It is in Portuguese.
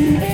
you.